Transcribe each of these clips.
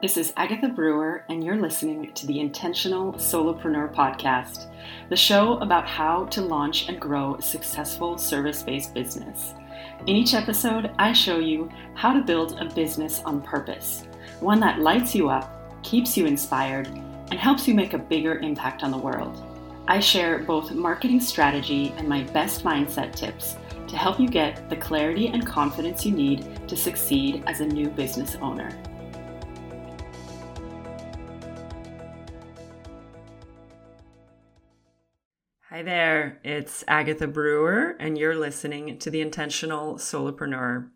This is Agatha Brewer, and you're listening to the Intentional Solopreneur Podcast, the show about how to launch and grow a successful service based business. In each episode, I show you how to build a business on purpose, one that lights you up, keeps you inspired, and helps you make a bigger impact on the world. I share both marketing strategy and my best mindset tips to help you get the clarity and confidence you need to succeed as a new business owner. Hi there, it's Agatha Brewer, and you're listening to The Intentional Solopreneur.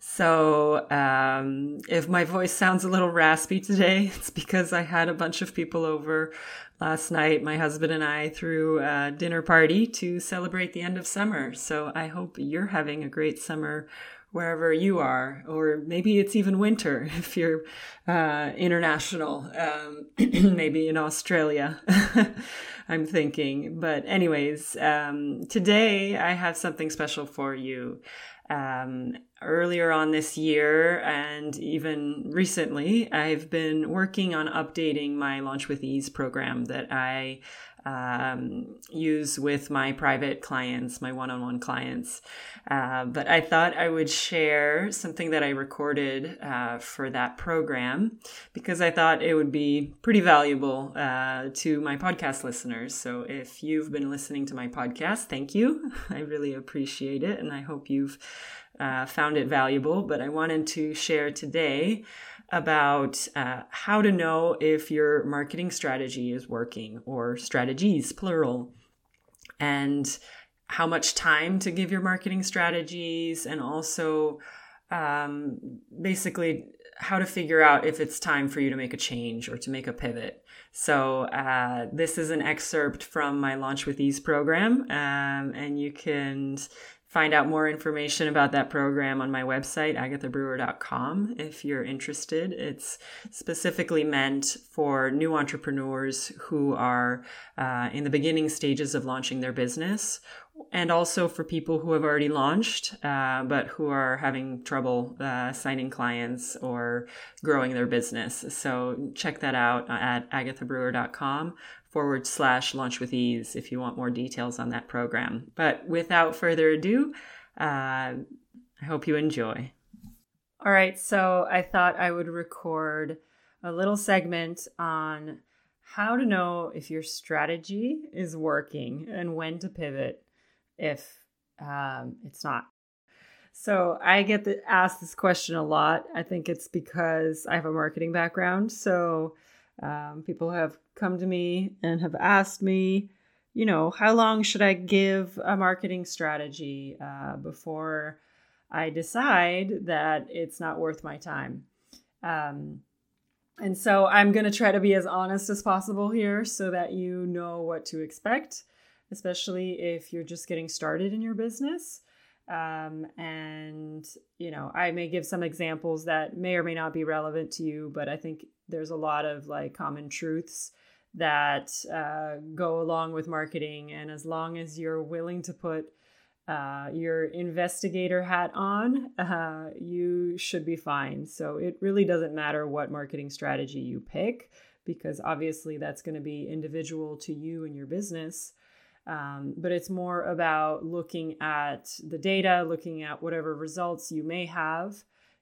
So, um, if my voice sounds a little raspy today, it's because I had a bunch of people over last night. My husband and I threw a dinner party to celebrate the end of summer. So, I hope you're having a great summer wherever you are, or maybe it's even winter if you're uh, international, um, maybe in Australia. I'm thinking. But, anyways, um, today I have something special for you um, earlier on this year and even recently, I've been working on updating my Launch with Ease program that I um, use with my private clients, my one on one clients. Uh, but I thought I would share something that I recorded uh, for that program because I thought it would be pretty valuable uh, to my podcast listeners. So if you've been listening to my podcast, thank you. I really appreciate it. And I hope you've uh, found it valuable. But I wanted to share today about uh, how to know if your marketing strategy is working or strategies, plural, and how much time to give your marketing strategies, and also um, basically how to figure out if it's time for you to make a change or to make a pivot. So, uh, this is an excerpt from my Launch with Ease program, um, and you can find out more information about that program on my website, agathabrewer.com, if you're interested. It's specifically meant for new entrepreneurs who are uh, in the beginning stages of launching their business. And also for people who have already launched, uh, but who are having trouble uh, signing clients or growing their business. So check that out at agathabrewer.com forward slash launch with ease if you want more details on that program. But without further ado, uh, I hope you enjoy. All right, so I thought I would record a little segment on how to know if your strategy is working and when to pivot if um, it's not. So I get the, asked this question a lot. I think it's because I have a marketing background. So um, people have come to me and have asked me, you know, how long should I give a marketing strategy uh, before I decide that it's not worth my time? Um, and so I'm going to try to be as honest as possible here so that you know what to expect, especially if you're just getting started in your business. Um, and, you know, I may give some examples that may or may not be relevant to you, but I think there's a lot of like common truths that uh, go along with marketing. And as long as you're willing to put uh, your investigator hat on, uh, you should be fine. So it really doesn't matter what marketing strategy you pick, because obviously that's going to be individual to you and your business. Um, but it's more about looking at the data, looking at whatever results you may have,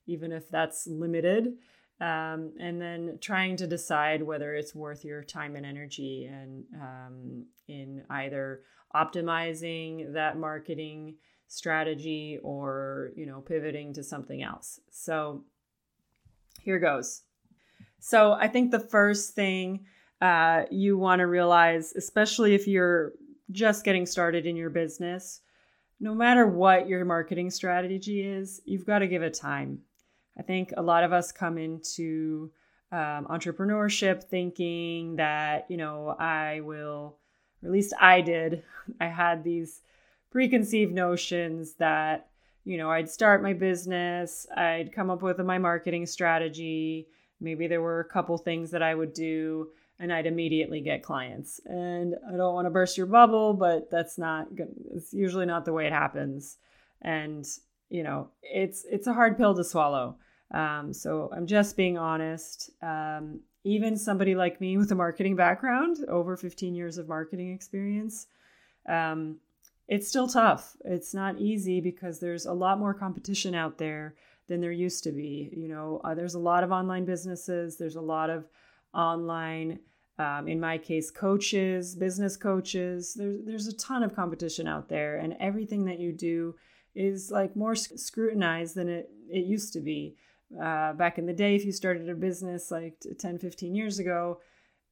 even if that's limited, um, and then trying to decide whether it's worth your time and energy and um, in either optimizing that marketing strategy or you know pivoting to something else. So here goes. So i think the first thing uh, you want to realize especially if you're just getting started in your business, no matter what your marketing strategy is, you've got to give it time. I think a lot of us come into um, entrepreneurship thinking that, you know, I will, or at least I did, I had these preconceived notions that, you know, I'd start my business, I'd come up with my marketing strategy. Maybe there were a couple things that I would do and I'd immediately get clients. And I don't want to burst your bubble, but that's not good. It's usually not the way it happens. And you know, it's it's a hard pill to swallow. Um, so I'm just being honest. Um, even somebody like me with a marketing background, over 15 years of marketing experience, um, it's still tough. It's not easy because there's a lot more competition out there than there used to be. You know, uh, there's a lot of online businesses, there's a lot of online, um, in my case, coaches, business coaches. There's, there's a ton of competition out there, and everything that you do is like more scrutinized than it, it used to be. Uh, back in the day, if you started a business like 10, 15 years ago,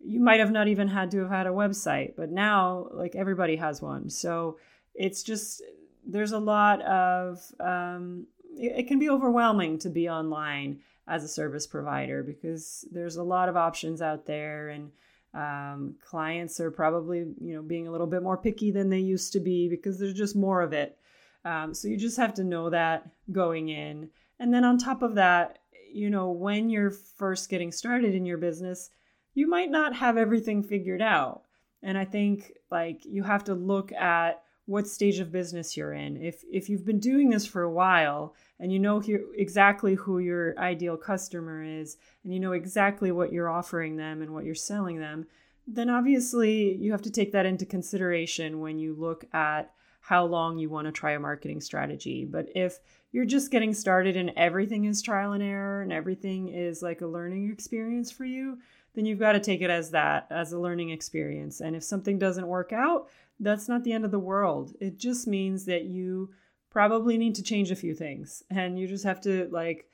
you might have not even had to have had a website, but now, like, everybody has one. So it's just, there's a lot of, um, it, it can be overwhelming to be online as a service provider because there's a lot of options out there and um, clients are probably you know being a little bit more picky than they used to be because there's just more of it um, so you just have to know that going in and then on top of that, you know, when you're first getting started in your business, you might not have everything figured out. And I think like you have to look at what stage of business you're in. If if you've been doing this for a while and you know exactly who your ideal customer is and you know exactly what you're offering them and what you're selling them, then obviously you have to take that into consideration when you look at how long you want to try a marketing strategy. But if you're just getting started and everything is trial and error and everything is like a learning experience for you, then you've got to take it as that, as a learning experience. And if something doesn't work out, that's not the end of the world. It just means that you probably need to change a few things and you just have to like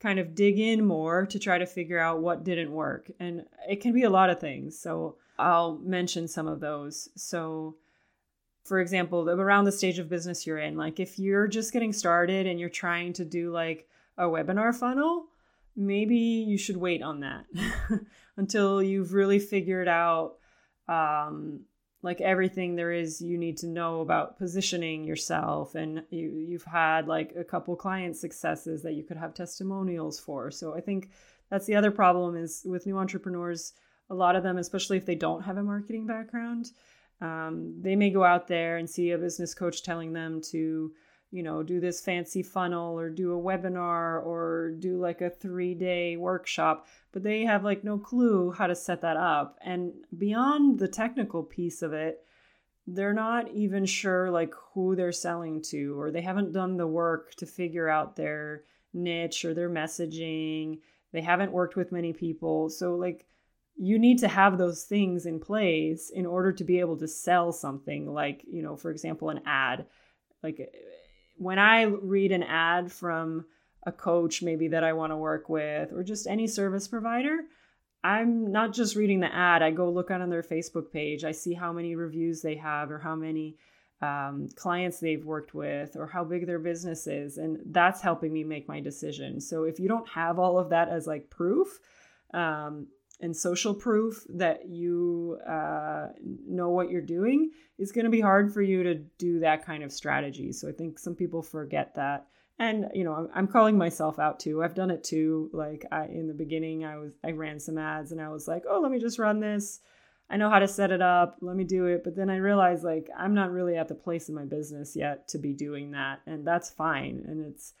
kind of dig in more to try to figure out what didn't work. And it can be a lot of things. So I'll mention some of those. So for example, around the stage of business you're in. Like if you're just getting started and you're trying to do like a webinar funnel, maybe you should wait on that until you've really figured out um, like everything there is you need to know about positioning yourself and you you've had like a couple client successes that you could have testimonials for. So I think that's the other problem is with new entrepreneurs, a lot of them especially if they don't have a marketing background, um, they may go out there and see a business coach telling them to, you know, do this fancy funnel or do a webinar or do like a three day workshop, but they have like no clue how to set that up. And beyond the technical piece of it, they're not even sure like who they're selling to or they haven't done the work to figure out their niche or their messaging. They haven't worked with many people. So like you need to have those things in place in order to be able to sell something like you know for example an ad like when i read an ad from a coach maybe that i want to work with or just any service provider i'm not just reading the ad i go look on their facebook page i see how many reviews they have or how many um, clients they've worked with or how big their business is and that's helping me make my decision. So if you don't have all of that as like proof um, and social proof that you uh, know what you're doing, it's going to be hard for you to do that kind of strategy. So I think some people forget that. And you know, I'm, calling myself out too. I've done it too. Like I, in the beginning, I was I ran some ads and I was like, oh, let me just run this. I know how to set it up. Let me do it. But then I realized like I'm not really at the place in my business yet to be doing that, and that's fine. And it's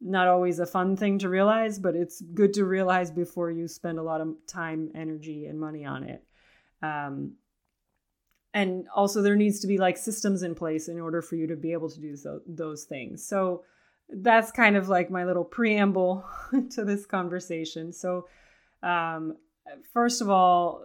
not always a fun thing to realize, but it's good to realize before you spend a lot of time, energy, and money on it. Um, and also, there needs to be like systems in place in order for you to be able to do so, those things. So, that's kind of like my little preamble to this conversation. So, um, first of all,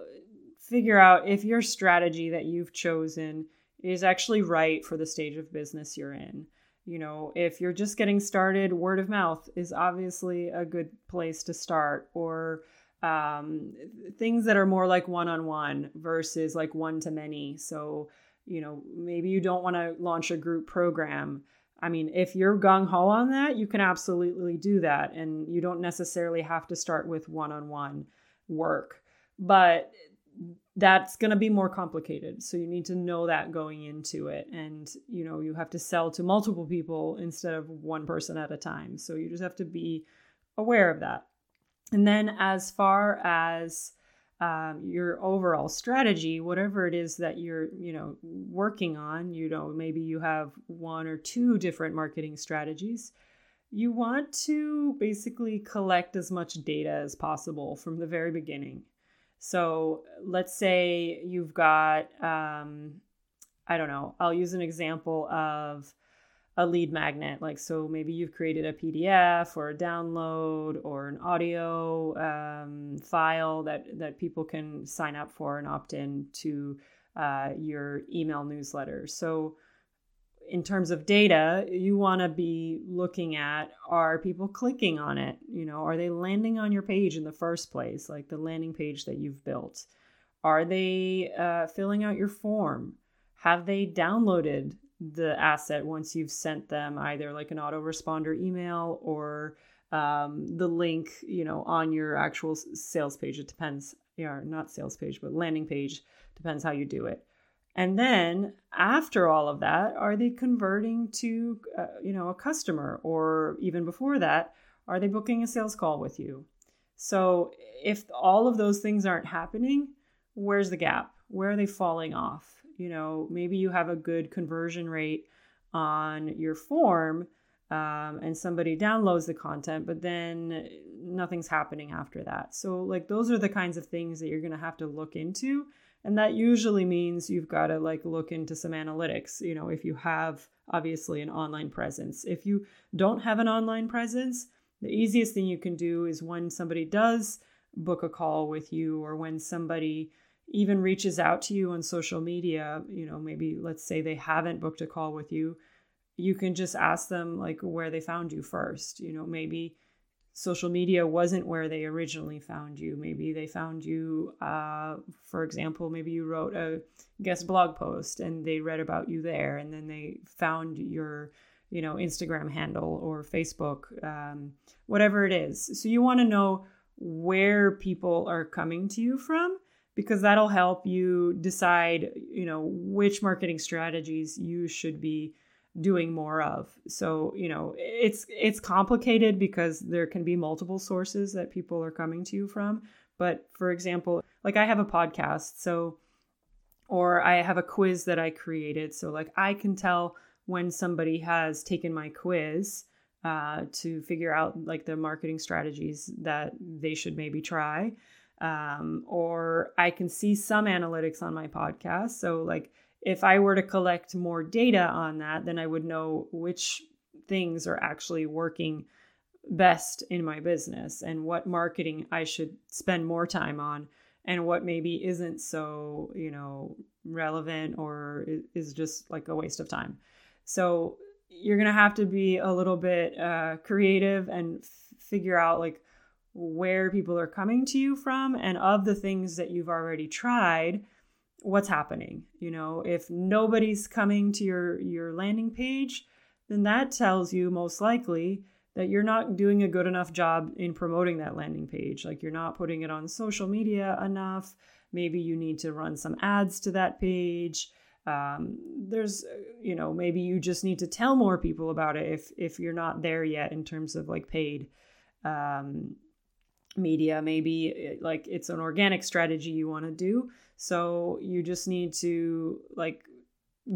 figure out if your strategy that you've chosen is actually right for the stage of business you're in you know, if you're just getting started, word of mouth is obviously a good place to start, or um, things that are more like one on one versus like one to many. So, you know, maybe you don't want to launch a group program. I mean, if you're gung ho on that, you can absolutely do that. And you don't necessarily have to start with one on one work. But that's going to be more complicated. So you need to know that going into it. And you know you have to sell to multiple people instead of one person at a time. So you just have to be aware of that. And then as far as um, your overall strategy whatever it is that you're you know working on you know maybe you have one or two different marketing strategies you want to basically collect as much data as possible from the very beginning. So let's say you've got, um, I don't know, I'll use an example of a lead magnet. Like, so maybe you've created a PDF or a download or an audio um, file that, that people can sign up for and opt in to uh, your email newsletter. So, in terms of data, you want to be looking at are people clicking on it? You know, are they landing on your page in the first place, like the landing page that you've built? Are they uh, filling out your form? Have they downloaded the asset once you've sent them either like an autoresponder email or um, the link, you know, on your actual sales page? It depends. Yeah, not sales page, but landing page. Depends how you do it. And then after all of that, are they converting to, uh, you know, a customer or even before that, are they booking a sales call with you? So if all of those things aren't happening, where's the gap? Where are they falling off? You know, maybe you have a good conversion rate on your form um, and somebody downloads the content, but then nothing's happening after that. So, like, those are the kinds of things that you're going to have to look into and that usually means you've got to like look into some analytics you know if you have obviously an online presence. If you don't have an online presence the easiest thing you can do is when somebody does book a call with you or when somebody even reaches out to you on social media you know maybe let's say they haven't booked a call with you you can just ask them like where they found you first you know maybe social media wasn't where they originally found you. Maybe they found you, uh, for example, maybe you wrote a guest blog post and they read about you there, and then they found your, you know, Instagram handle or Facebook, um, whatever it is. So you want to know where people are coming to you from because that'll help you decide, you know, which marketing strategies you should be doing more of. So, you know, it's it's complicated because there can be multiple sources that people are coming to you from. But for example, like I have a podcast, so or I have a quiz that I created. So like I can tell when somebody has taken my quiz uh, to figure out like the marketing strategies that they should maybe try. Um, or I can see some analytics on my podcast. So like if I were to collect more data on that, then I would know which things are actually working best in my business and what marketing I should spend more time on and what maybe isn't so, you know, relevant or is just like a waste of time. So you're going to have to be a little bit uh, creative and f- figure out like where people are coming to you from and of the things that you've already tried what's happening you know? If nobody's coming to your your landing page then that tells you most likely that you're not doing a good enough job in promoting that landing page. Like you're not putting it on social media enough. Maybe you need to run some ads to that page. Um, there's you know maybe you just need to tell more people about it if if you're not there yet in terms of like paid um, media maybe eh, like it's an organic strategy you want to do so you just need to like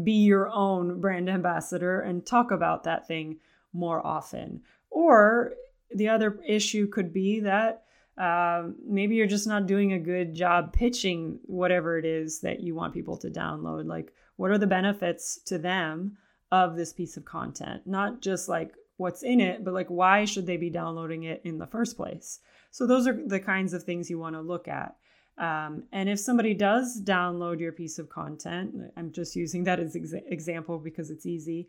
be your own brand ambassador and talk about that thing more often. Or the other issue could be that uh, maybe you're just not doing a good job pitching whatever it is that you want people to download. Like, what are the benefits to them of this piece of content? Not just like what's in it, but like why should they be downloading it in the first place? So, those are the kinds of things you want to look at. Um, and if somebody does download your piece of content, I'm just using that as exa- example because it's easy.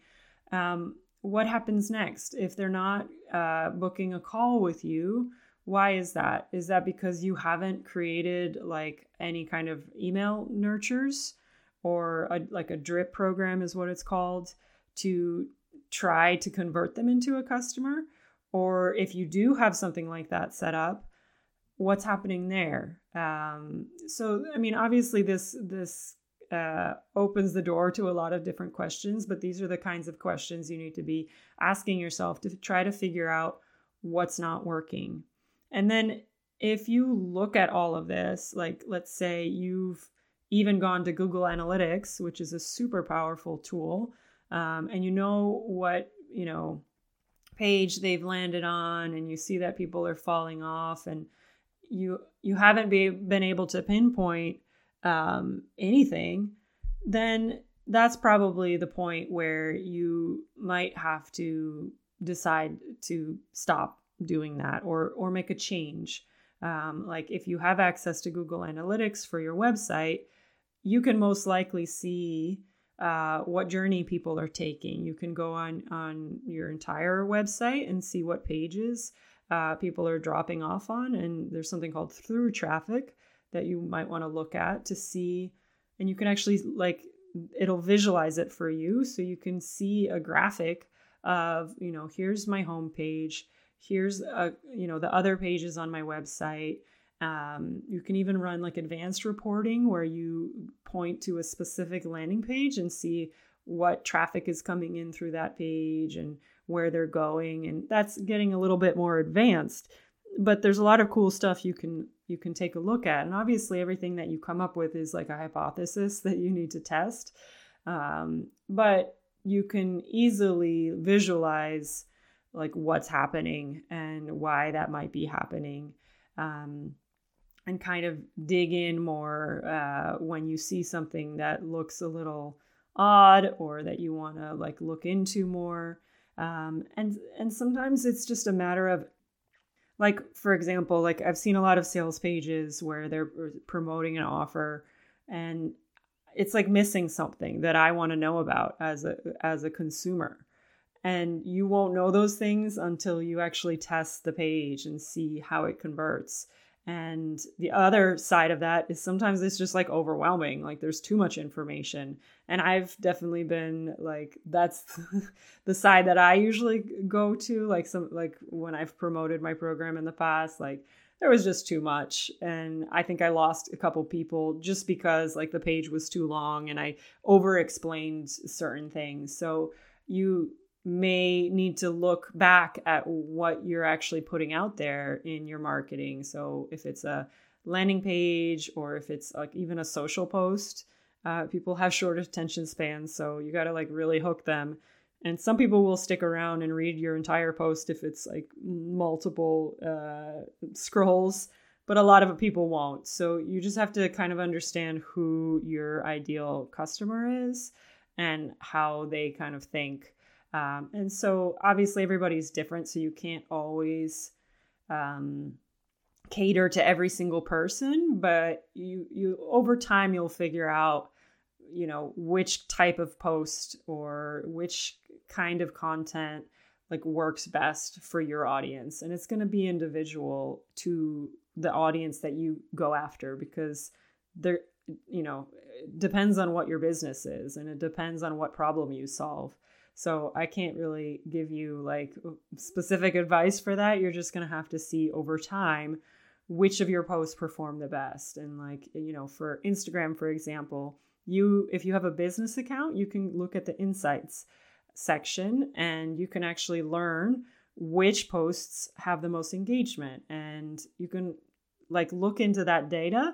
Um, what happens next if they're not uh, booking a call with you? Why is that? Is that because you haven't created like any kind of email nurtures or a, like a drip program is what it's called to try to convert them into a customer? Or if you do have something like that set up, what's happening there? Um, so, I mean, obviously, this this uh, opens the door to a lot of different questions, but these are the kinds of questions you need to be asking yourself to try to figure out what's not working. And then, if you look at all of this, like let's say you've even gone to Google Analytics, which is a super powerful tool, um, and you know what you know page they've landed on and you see that people are falling off and you you haven't be, been able to pinpoint um, anything then that's probably the point where you might have to decide to stop doing that or or make a change. Um, like if you have access to google analytics for your website you can most likely see uh, what journey people are taking. You can go on on your entire website and see what pages uh, people are dropping off on, and there's something called through traffic that you might want to look at to see, and you can actually like it'll visualize it for you, so you can see a graphic of you know here's my home page, here's a, uh, you know the other pages on my website um, you can even run like advanced reporting where you point to a specific landing page and see what traffic is coming in through that page and where they're going and that's getting a little bit more advanced. But there's a lot of cool stuff you can you can take a look at and obviously everything that you come up with is like a hypothesis that you need to test. Um, but you can easily visualize like what's happening and why that might be happening. Um, and kind of dig in more uh, when you see something that looks a little odd or that you want to like look into more. Um, and and sometimes it's just a matter of like for example like i've seen a lot of sales pages where they're promoting an offer and it's like missing something that i want to know about as a as a consumer. And you won't know those things until you actually test the page and see how it converts and the other side of that is sometimes it's just like overwhelming. Like there's too much information. And I've definitely been like, that's the side that I usually go to. Like some, like when I've promoted my program in the past, like there was just too much. And I think I lost a couple people just because like the page was too long and I over explained certain things. So you, may need to look back at what you're actually putting out there in your marketing. So if it's a landing page or if it's like even a social post, uh, people have short attention spans, so you got to like really hook them. And some people will stick around and read your entire post if it's like multiple uh, scrolls, but a lot of people won't. So you just have to kind of understand who your ideal customer is and how they kind of think um, and so obviously everybody's different, so you can't always um, cater to every single person, but you you over time you'll figure out you know which type of post or which kind of content like works best for your audience and it's going to be individual to the audience that you go after because there you know depends on what your business is and it depends on what problem you solve so I can't really give you like specific advice for that. You're just going to have to see over time which of your posts perform the best. And like, you know, for Instagram, for example, you if you have a business account, you can look at the insights section and you can actually learn which posts have the most engagement and you can like look into that data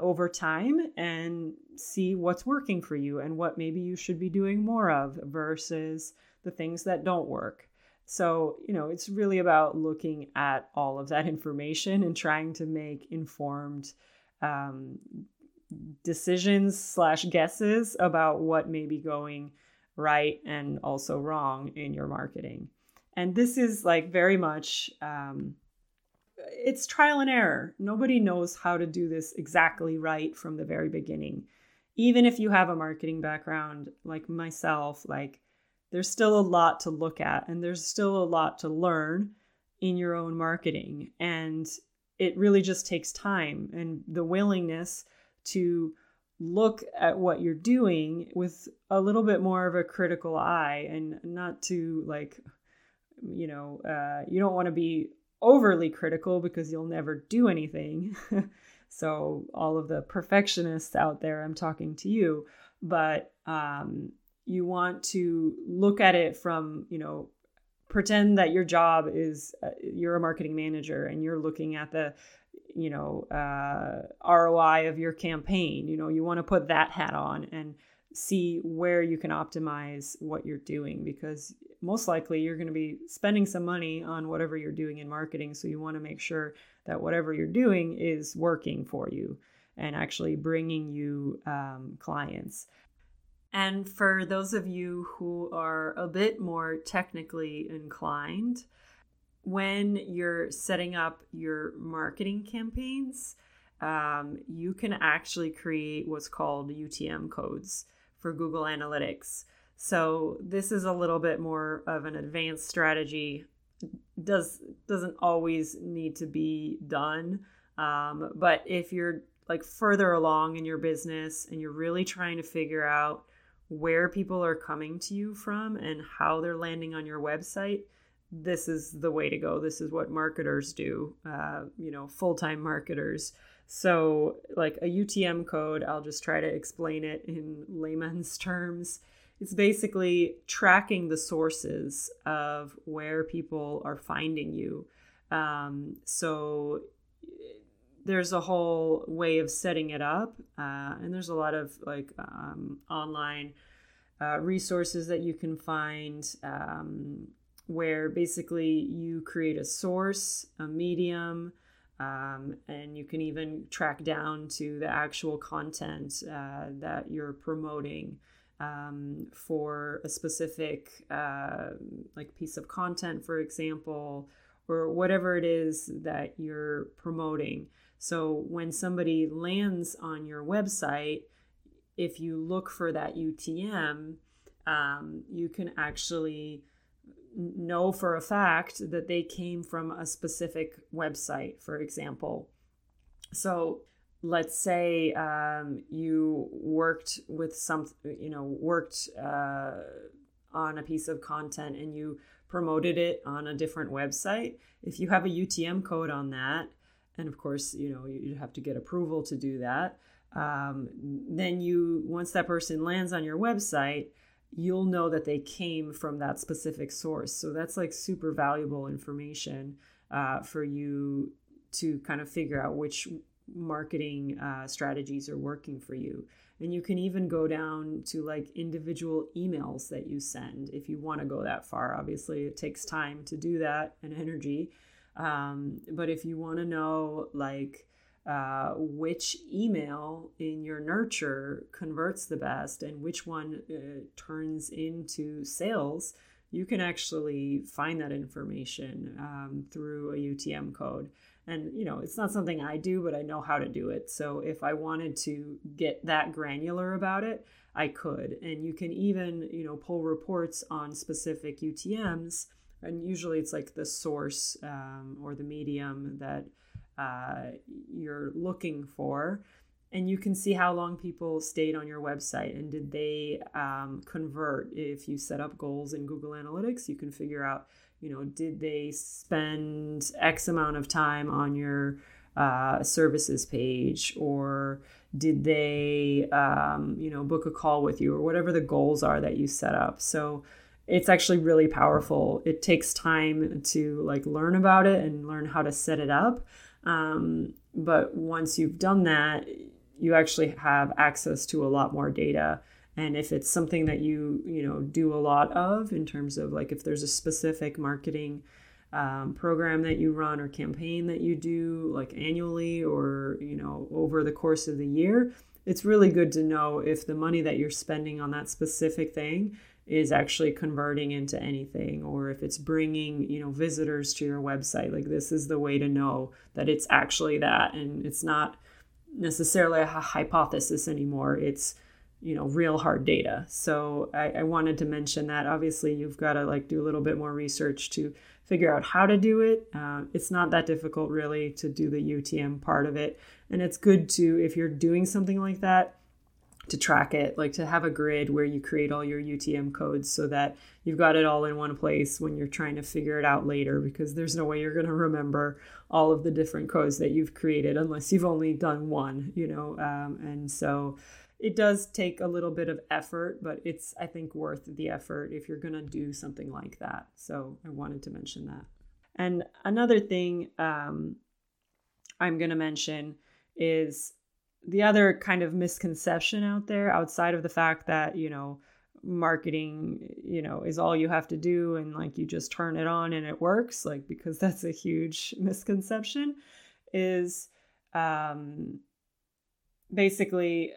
over time and see what's working for you and what maybe you should be doing more of versus the things that don't work. So, you know, it's really about looking at all of that information and trying to make informed um, decisions slash guesses about what may be going right and also wrong in your marketing. And this is like very much um, it's trial and error. Nobody knows how to do this exactly right from the very beginning. Even if you have a marketing background like myself, like there's still a lot to look at and there's still a lot to learn in your own marketing. And it really just takes time and the willingness to look at what you're doing with a little bit more of a critical eye and not to like you know uh, you don't want to be overly critical because you'll never do anything. so, all of the perfectionists out there, I'm talking to you, but um, you want to look at it from, you know, pretend that your job is uh, you're a marketing manager and you're looking at the you know uh, roi of your campaign you know you want to put that hat on and see where you can optimize what you're doing because most likely you're going to be spending some money on whatever you're doing in marketing. So you want to make sure that whatever you're doing is working for you and actually bringing you um, clients. And for those of you who are a bit more technically inclined, when you're setting up your marketing campaigns, um, you can actually create what's called UTM codes for Google Analytics. So this is a little bit more of an advanced strategy. Does doesn't always need to be done, um, but if you're like further along in your business and you're really trying to figure out where people are coming to you from and how they're landing on your website, this is the way to go. This is what marketers do, uh, you know, full time marketers. So, like a UTM code, I'll just try to explain it in layman's terms. It's basically tracking the sources of where people are finding you. Um, so, there's a whole way of setting it up uh, and there's a lot of like um, online uh, resources that you can find um, where basically you create a source a medium um, and you can even track down to the actual content uh, that you're promoting um, for a specific uh, like piece of content for example or whatever it is that you're promoting so when somebody lands on your website, if you look for that UTM, um, you can actually know for a fact that they came from a specific website, for example. So let's say um, you worked with some, you know, worked uh, on a piece of content and you promoted it on a different website. If you have a UTM code on that, and of course you know you have to get approval to do that um, then you once that person lands on your website you'll know that they came from that specific source so that's like super valuable information uh, for you to kind of figure out which marketing uh, strategies are working for you. And you can even go down to like individual emails that you send if you want to go that far. Obviously it takes time to do that and energy. Um, but if you want to know, like, uh, which email in your nurture converts the best and which one uh, turns into sales, you can actually find that information um, through a UTM code. And, you know, it's not something I do, but I know how to do it. So if I wanted to get that granular about it, I could. And you can even, you know, pull reports on specific UTMs and usually it's like the source um, or the medium that uh, you're looking for and you can see how long people stayed on your website and did they um, convert if you set up goals in google analytics you can figure out you know did they spend x amount of time on your uh, services page or did they um, you know book a call with you or whatever the goals are that you set up so it's actually really powerful. It takes time to like learn about it and learn how to set it up. Um, but once you've done that, you actually have access to a lot more data. And if it's something that you you know do a lot of in terms of like if there's a specific marketing um, program that you run or campaign that you do like annually or you know over the course of the year, it's really good to know if the money that you're spending on that specific thing is actually converting into anything or if it's bringing you know visitors to your website. Like this is the way to know that it's actually that and it's not necessarily a hypothesis anymore. It's you know real hard data. So I, I wanted to mention that. Obviously you've got to like do a little bit more research to figure out how to do it. Uh, it's not that difficult really to do the utm part of it. And it's good to if you're doing something like that to track it, like to have a grid where you create all your UTM codes so that you've got it all in one place when you're trying to figure it out later because there's no way you're going to remember all of the different codes that you've created unless you've only done one, you know. Um, and so it does take a little bit of effort, but it's, I think, worth the effort if you're going to do something like that. So I wanted to mention that. And another thing um, I'm going to mention is the other kind of misconception out there outside of the fact that you know marketing, you know, is all you have to do and like you just turn it on and it works, like because that's a huge misconception, is um, basically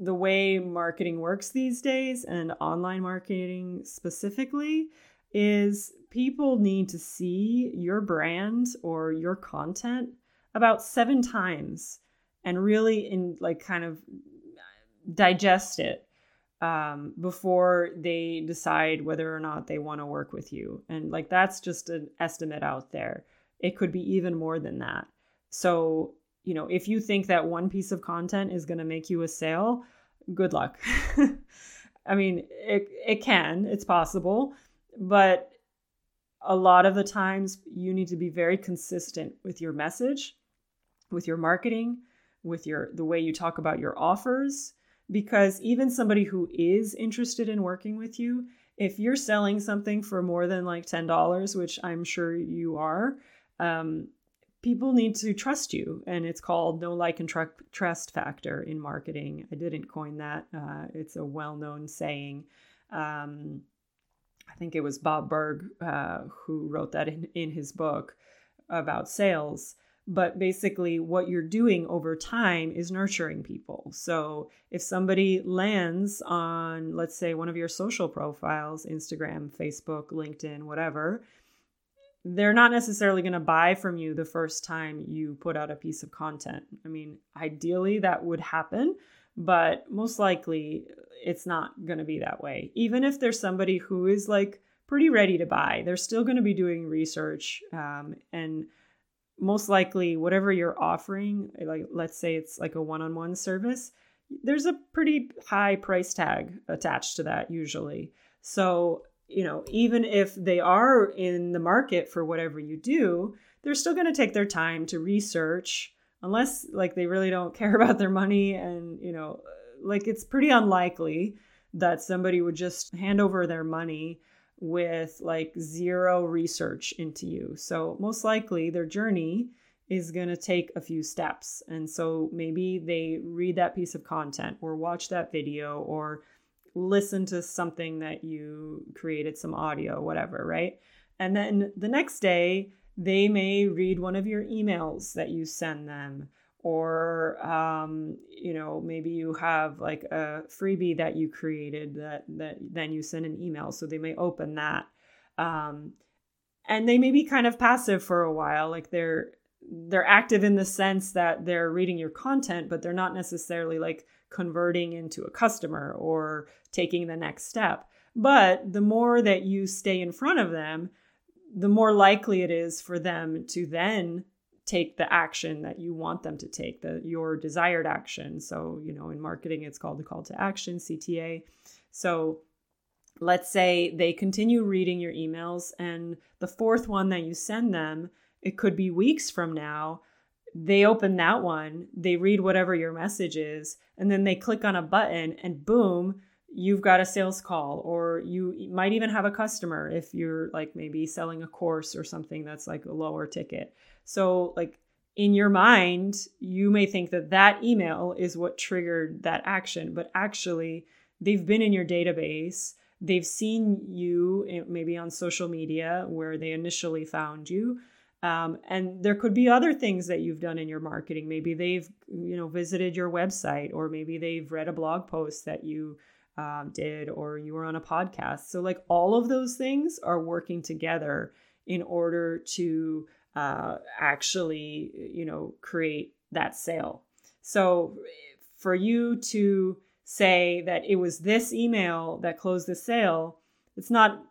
the way marketing works these days and online marketing specifically is people need to see your brand or your content about seven times and really in like kind of digest it um, before they decide whether or not they want to work with you. And like that's just an estimate out there. It could be even more than that. So you know if you think that one piece of content is going to make you a sale good luck. I mean it, it can it's possible but a lot of the times you need to be very consistent with your message with your marketing with your the way you talk about your offers because even somebody who is interested in working with you if you're selling something for more than like $10 which i'm sure you are um, people need to trust you. And it's called know like and tr- trust factor in marketing. I didn't coin that. Uh, it's a well-known saying. Um, i think it was bob burg uh, who wrote that in, in his book about sales. But basically what you're doing over time is nurturing people. So if somebody lands on let's say one of your social profiles instagram facebook linkedin whatever they're not necessarily going to buy from you the first time you put out a piece of content. I mean ideally that would happen but most likely it's not going to be that way. Even if there's somebody who is like pretty ready to buy they're still going to be doing research um, and most likely whatever you're offering like let's say it's like a one-on-one service there's a pretty high price tag attached to that usually. So you know even if they are in the market for whatever you do they're still going to take their time to research unless like they really don't care about their money and you know uh, like it's pretty unlikely that somebody would just hand over their money with like zero research into you. So, most likely, their journey is going to take a few steps. And so, maybe they read that piece of content or watch that video or listen to something that you created, some audio, whatever, right? And then the next day, they may read one of your emails that you send them or um, you know maybe you have like a freebie that you created that that then you send an email so they may open that um, and they may be kind of passive for a while like they're they're active in the sense that they're reading your content but they're not necessarily like converting into a customer or taking the next step. But the more that you stay in front of them the more likely it is for them to then take the action that you want them to take the your desired action. So you know in marketing it's called the call to action cta so let's say they continue reading your emails and the fourth one that you send them it could be weeks from now they open that one they read whatever your message is and then they click on a button and boom you've got a sales call or you might even have a customer if you're like maybe selling a course or something that's like a lower ticket so, like in your mind, you may think that that email is what triggered that action, but actually, they've been in your database. They've seen you eh, maybe on social media where they initially found you. Um, and there could be other things that you've done in your marketing. Maybe they've, you know, visited your website, or maybe they've read a blog post that you um, did, or you were on a podcast. So, like all of those things are working together in order to uh, actually, you know, create that sale. So for you to say that it was this email that closed the sale, it's not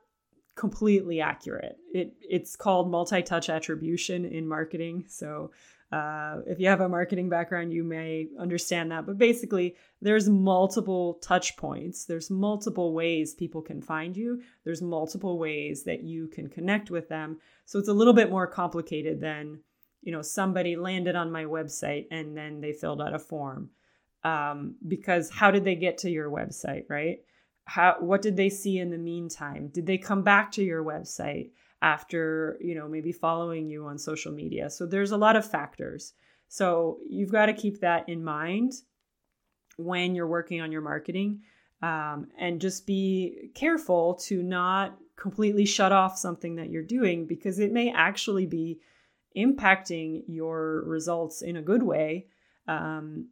completely accurate. It it's called multi-touch attribution in marketing. So uh, if you have a marketing background, you may understand that. But basically, there's multiple touch points. There's multiple ways people can find you. There's multiple ways that you can connect with them. So it's a little bit more complicated than, you know, somebody landed on my website and then they filled out a form. Um, because how did they get to your website, right? How what did they see in the meantime? Did they come back to your website? after, you know, maybe following you on social media. So there's a lot of factors. So you've got to keep that in mind when you're working on your marketing. um, and just be careful to not completely shut off something that you're doing because it may actually be impacting your results in a good way um,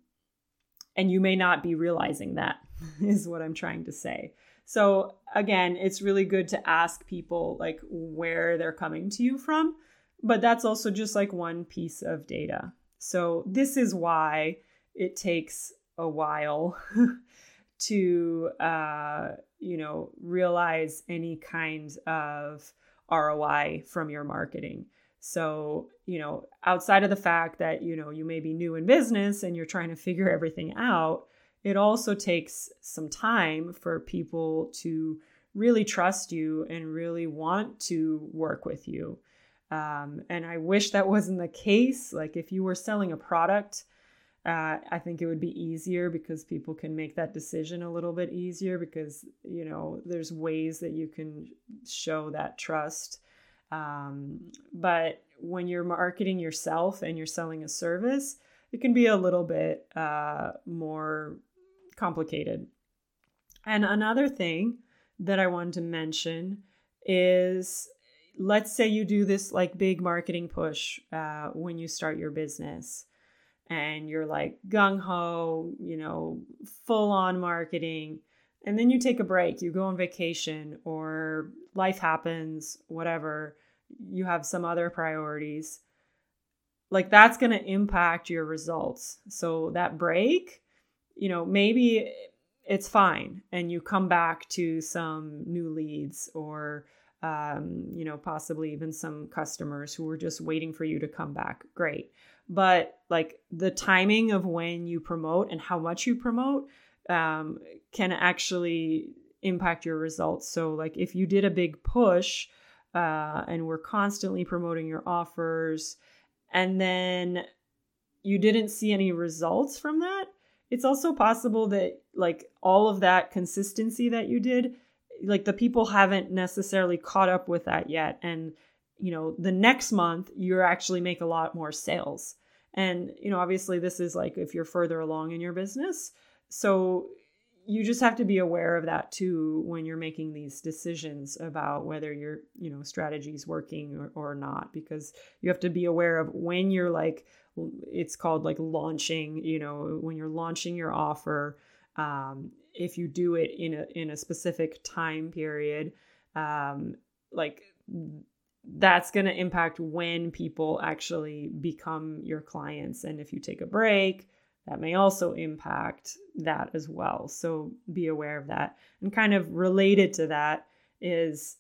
and you may not be realizing that is what i'm trying to say so again it's really good to ask people like where they're coming to you from but that's also just like one piece of data so this is why it takes a while to uh, you know realize any kind of ROI from your marketing. So, you know, outside of the fact that, you know, you may be new in business and you're trying to figure everything out, it also takes some time for people to really trust you and really want to work with you. Um, and I wish that wasn't the case. Like, if you were selling a product, uh, I think it would be easier because people can make that decision a little bit easier because, you know, there's ways that you can show that trust. Um, but when you're marketing yourself and you're selling a service, it can be a little bit uh, more complicated. And another thing that I wanted to mention is let's say you do this like big marketing push uh, when you start your business and you're like gung ho, you know, full on marketing. And then you take a break, you go on vacation, or life happens, whatever, you have some other priorities. Like that's going to impact your results. So that break, you know, maybe it's fine and you come back to some new leads or um, you know possibly even some customers who were just waiting for you to come back great but like the timing of when you promote and how much you promote um, can actually impact your results. So, like if you did a big push uh, and we're constantly promoting your offers, and then you didn't see any results from that, it's also possible that like all of that consistency that you did, like the people haven't necessarily caught up with that yet, and you know the next month you're actually make a lot more sales and, you know, obviously, this is like if you're further along in your business. So you just have to be aware of that too when you're making these decisions about whether your you know strategy is working or, or not because you have to be aware of when you're like it's called like launching you know when you're launching your offer um, if you do it in a in a specific time period um, like that's going to impact when people actually become your clients. And if you take a break, that may also impact that as well. So be aware of that. And kind of related to that is,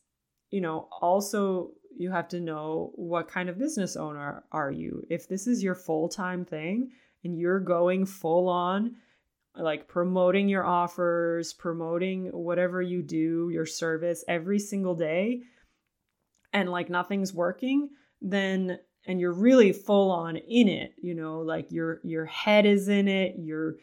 you know, also you have to know what kind of business owner are you. If this is your full-time thing and you're going full on like promoting your offers, promoting whatever you do, your service every single day, and like nothing's working, then and you're really full on in it, you know, like your your head is in it, you're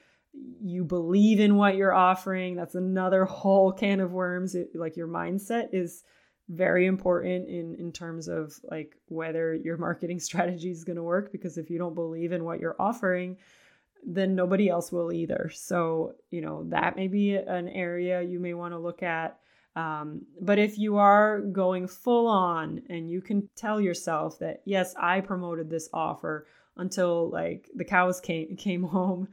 you believe in what you're offering. That's another whole can of worms. It, like your mindset is very important in in terms of like whether your marketing strategy is going to work because if you don't believe in what you're offering, then nobody else will either. So, you know, that may be an area you may want to look at. Um, but if you are going full on and you can tell yourself that, yes, I promoted this offer until like the cows came, came home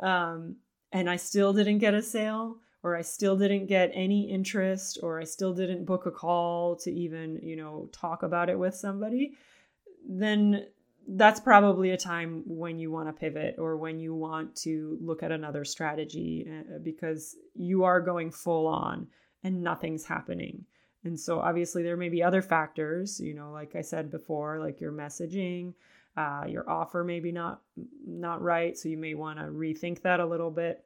um, and I still didn't get a sale or I still didn't get any interest or I still didn't book a call to even, you know, talk about it with somebody, then that's probably a time when you want to pivot or when you want to look at another strategy uh, because you are going full on and nothing's happening. And so obviously there may be other factors, you know, like I said before, like your messaging, uh, your offer maybe not not right, so you may want to rethink that a little bit.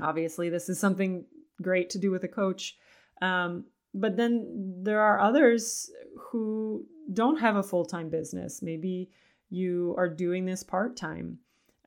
Obviously, this is something great to do with a coach. Um, but then there are others who don't have a full time business. Maybe you are doing this part time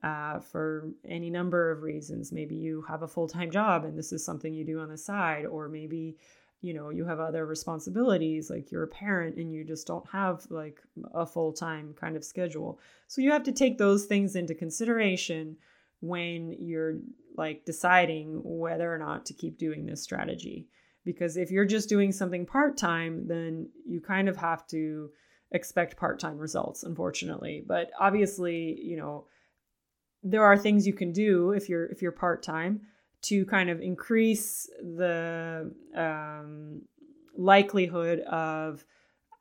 uh, for any number of reasons. Maybe you have a full time job and this is something you do on the side, or maybe you know you have other responsibilities like you're a parent and you just don't have like a full time kind of schedule. So you have to take those things into consideration when you're like deciding whether or not to keep doing this strategy. Because if you're just doing something part time, then you kind of have to expect part time results, unfortunately. But obviously, you know, there are things you can do if you're if you're part time to kind of increase the um, likelihood of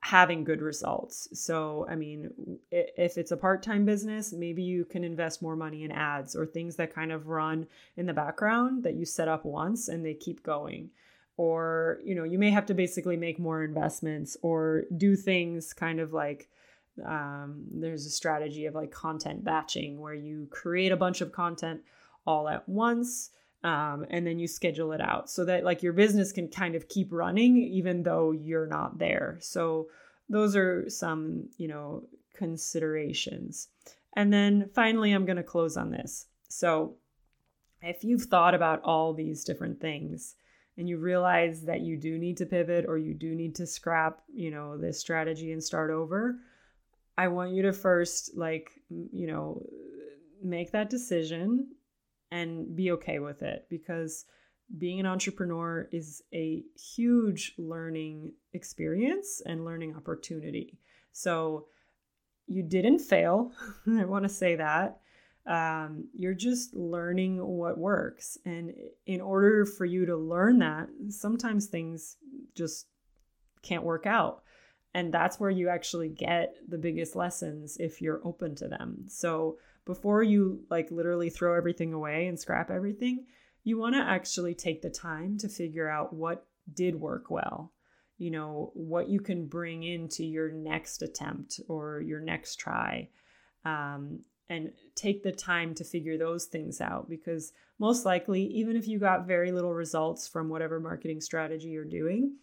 having good results. So, I mean, if it's a part time business, maybe you can invest more money in ads or things that kind of run in the background that you set up once and they keep going. Or, you know, you may have to basically make more investments or do things kind of like um, there's a strategy of like content batching where you create a bunch of content all at once um, and then you schedule it out so that like your business can kind of keep running even though you're not there. So those are some you know considerations. And then finally i'm going to close on this. So if you've thought about all these different things and you realize that you do need to pivot or you do need to scrap you know this strategy and start over i want you to first like you know make that decision and be okay with it because being an entrepreneur is a huge learning experience and learning opportunity. So you didn't fail. I want to say that. Um, you're just learning what works. And in order for you to learn that, sometimes things just can't work out. And that's where you actually get the biggest lessons if you're open to them. So before you like literally throw everything away and scrap everything, you want to actually take the time to figure out what did work well. You know, what you can bring into your next attempt or your next try. Um, and take the time to figure those things out because most likely, even if you got very little results from whatever marketing strategy you're doing,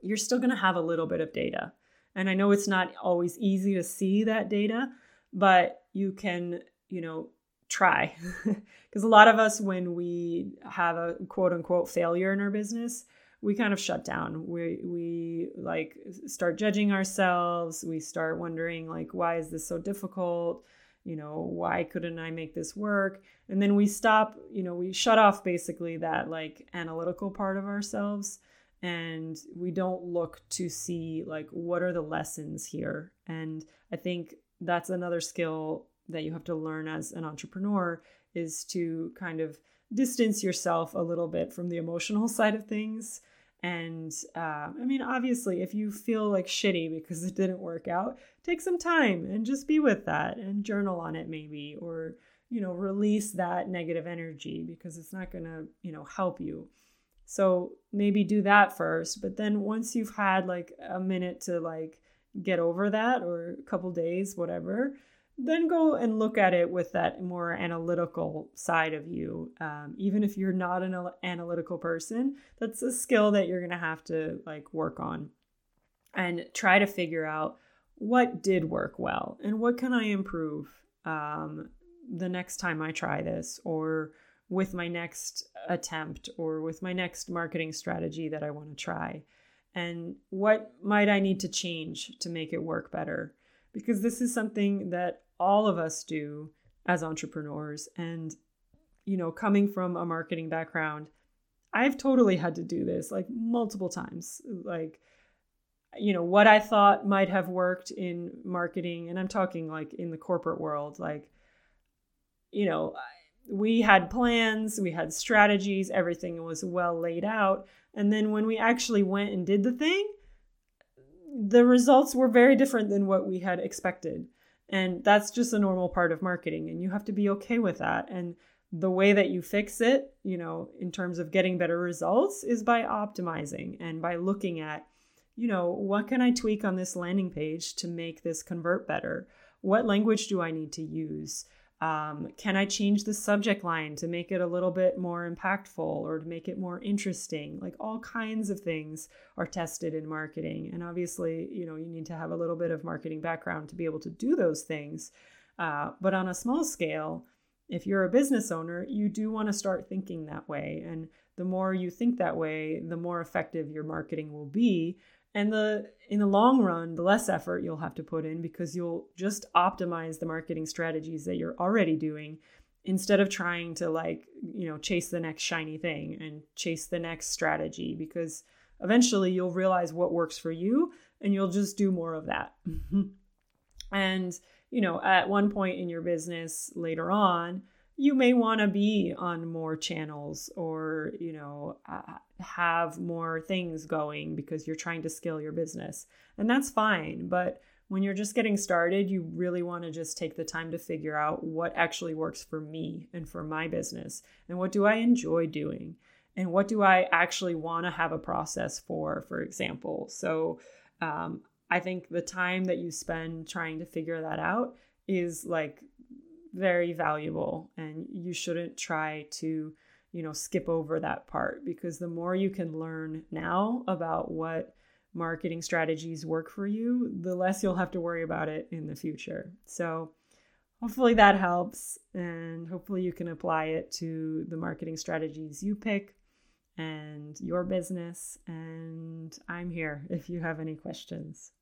you're still going to have a little bit of data. And I know it's not always easy to see that data, but you can, you know, try. Because a lot of us, when we have a quote unquote failure in our business, we kind of shut down. We we like start judging ourselves. We start wondering like, why is this so difficult? You know, why couldn't I make this work? And then we stop. You know, we shut off basically that like analytical part of ourselves, and we don't look to see like what are the lessons here. And I think that's another skill that you have to learn as an entrepreneur is to kind of distance yourself a little bit from the emotional side of things. And uh, i mean obviously if you feel like shitty because it didn't work out take some time and just be with that and journal on it maybe or you know release that negative energy because it's not going to you know help you. So maybe do that first but then once you've had like a minute to like get over that or a couple days, whatever, then go and look at it with that more analytical side of you. Um, even if you're not an analytical person, that's a skill that you're going to have to like work on and try to figure out what did work well and what can I improve um, the next time I try this or with my next attempt or with my next marketing strategy that I want to try and what might I need to change to make it work better? Because this is something that all of us do as entrepreneurs. And, you know, coming from a marketing background, I've totally had to do this like multiple times. Like, you know, what I thought might have worked in marketing, and I'm talking like in the corporate world, like, you know, we had plans, we had strategies, everything was well laid out. And then when we actually went and did the thing, the results were very different than what we had expected. And that's just a normal part of marketing. And you have to be okay with that. And the way that you fix it, you know, in terms of getting better results is by optimizing and by looking at, you know, what can I tweak on this landing page to make this convert better? What language do I need to use? Um, can I change the subject line to make it a little bit more impactful or to make it more interesting? Like all kinds of things are tested in marketing. And obviously, you know, you need to have a little bit of marketing background to be able to do those things. Uh, but on a small scale, if you're a business owner, you do want to start thinking that way. And the more you think that way, the more effective your marketing will be and the in the long run the less effort you'll have to put in because you'll just optimize the marketing strategies that you're already doing instead of trying to like, you know, chase the next shiny thing and chase the next strategy because eventually you'll realize what works for you and you'll just do more of that. and, you know, at one point in your business later on, you may want to be on more channels or, you know, uh, have more things going because you're trying to scale your business. And that's fine. But when you're just getting started, you really want to just take the time to figure out what actually works for me and for my business and what do I enjoy doing and what do I actually want to have a process for, for example. So um, I think the time that you spend trying to figure that out is like very valuable and you shouldn't try to you know skip over that part because the more you can learn now about what marketing strategies work for you the less you'll have to worry about it in the future. So hopefully that helps and hopefully you can apply it to the marketing strategies you pick and your business and i'm here if you have any questions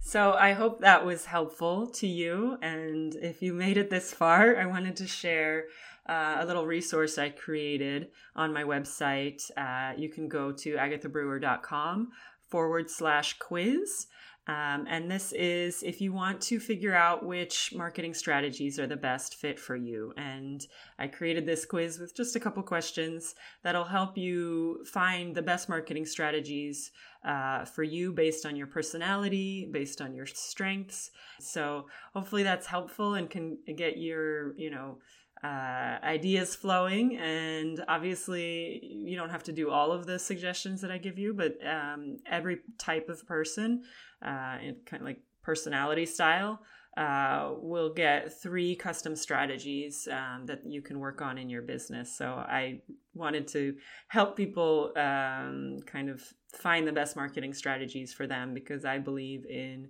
so I hope that was helpful to you. And if you made it this far, I wanted to share uh, a little resource I created on my website. Uh, you can go to agathabrewer.com forward slash quiz. Um, and this is if you want to figure out which marketing strategies are the best fit for you. And I created this quiz with just a couple questions that'll help you find the best marketing strategies uh, for you based on your personality, based on your strengths. So hopefully that's helpful and can get your, you know, uh, ideas flowing. And obviously, you don't have to do all of the suggestions that I give you, but um, every type of person, uh, and kind of like personality style, uh, will get three custom strategies um, that you can work on in your business. So I wanted to help people um, kind of find the best marketing strategies for them because I believe in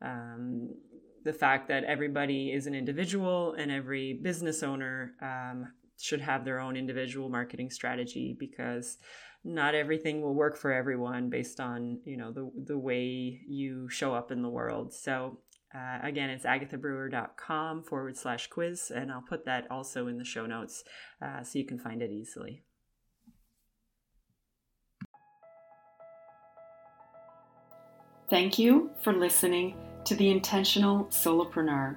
um, the fact that everybody is an individual and every business owner um, should have their own individual marketing strategy because not everything will work for everyone based on you know the the way you show up in the world. So uh, again it's agathabrewer.com forward slash quiz and i'll put that also in the show notes uh, so you can find it easily. Thank you for listening to the intentional solopreneur.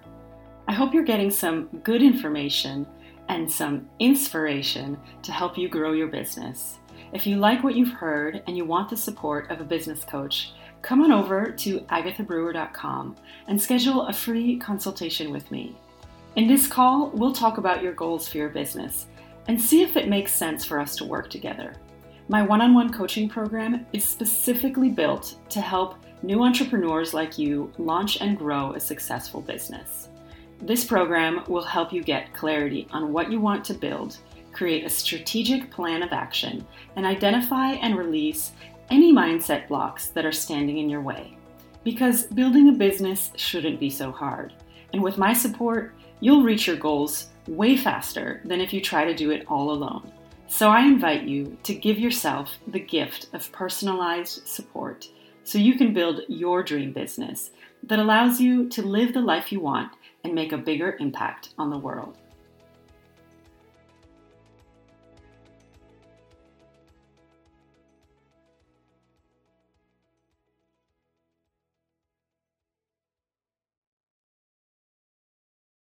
I hope you're getting some good information and some inspiration to help you grow your business. If you like what you've heard and you want the support of a business coach, come on over to agathabrewer.com and schedule a free consultation with me. In this call, we'll talk about your goals for your business and see if it makes sense for us to work together. My one on one coaching program is specifically built to help new entrepreneurs like you launch and grow a successful business. This program will help you get clarity on what you want to build, create a strategic plan of action, and identify and release any mindset blocks that are standing in your way. Because building a business shouldn't be so hard. And with my support, you'll reach your goals way faster than if you try to do it all alone. So I invite you to give yourself the gift of personalized support so you can build your dream business that allows you to live the life you want and make a bigger impact on the world.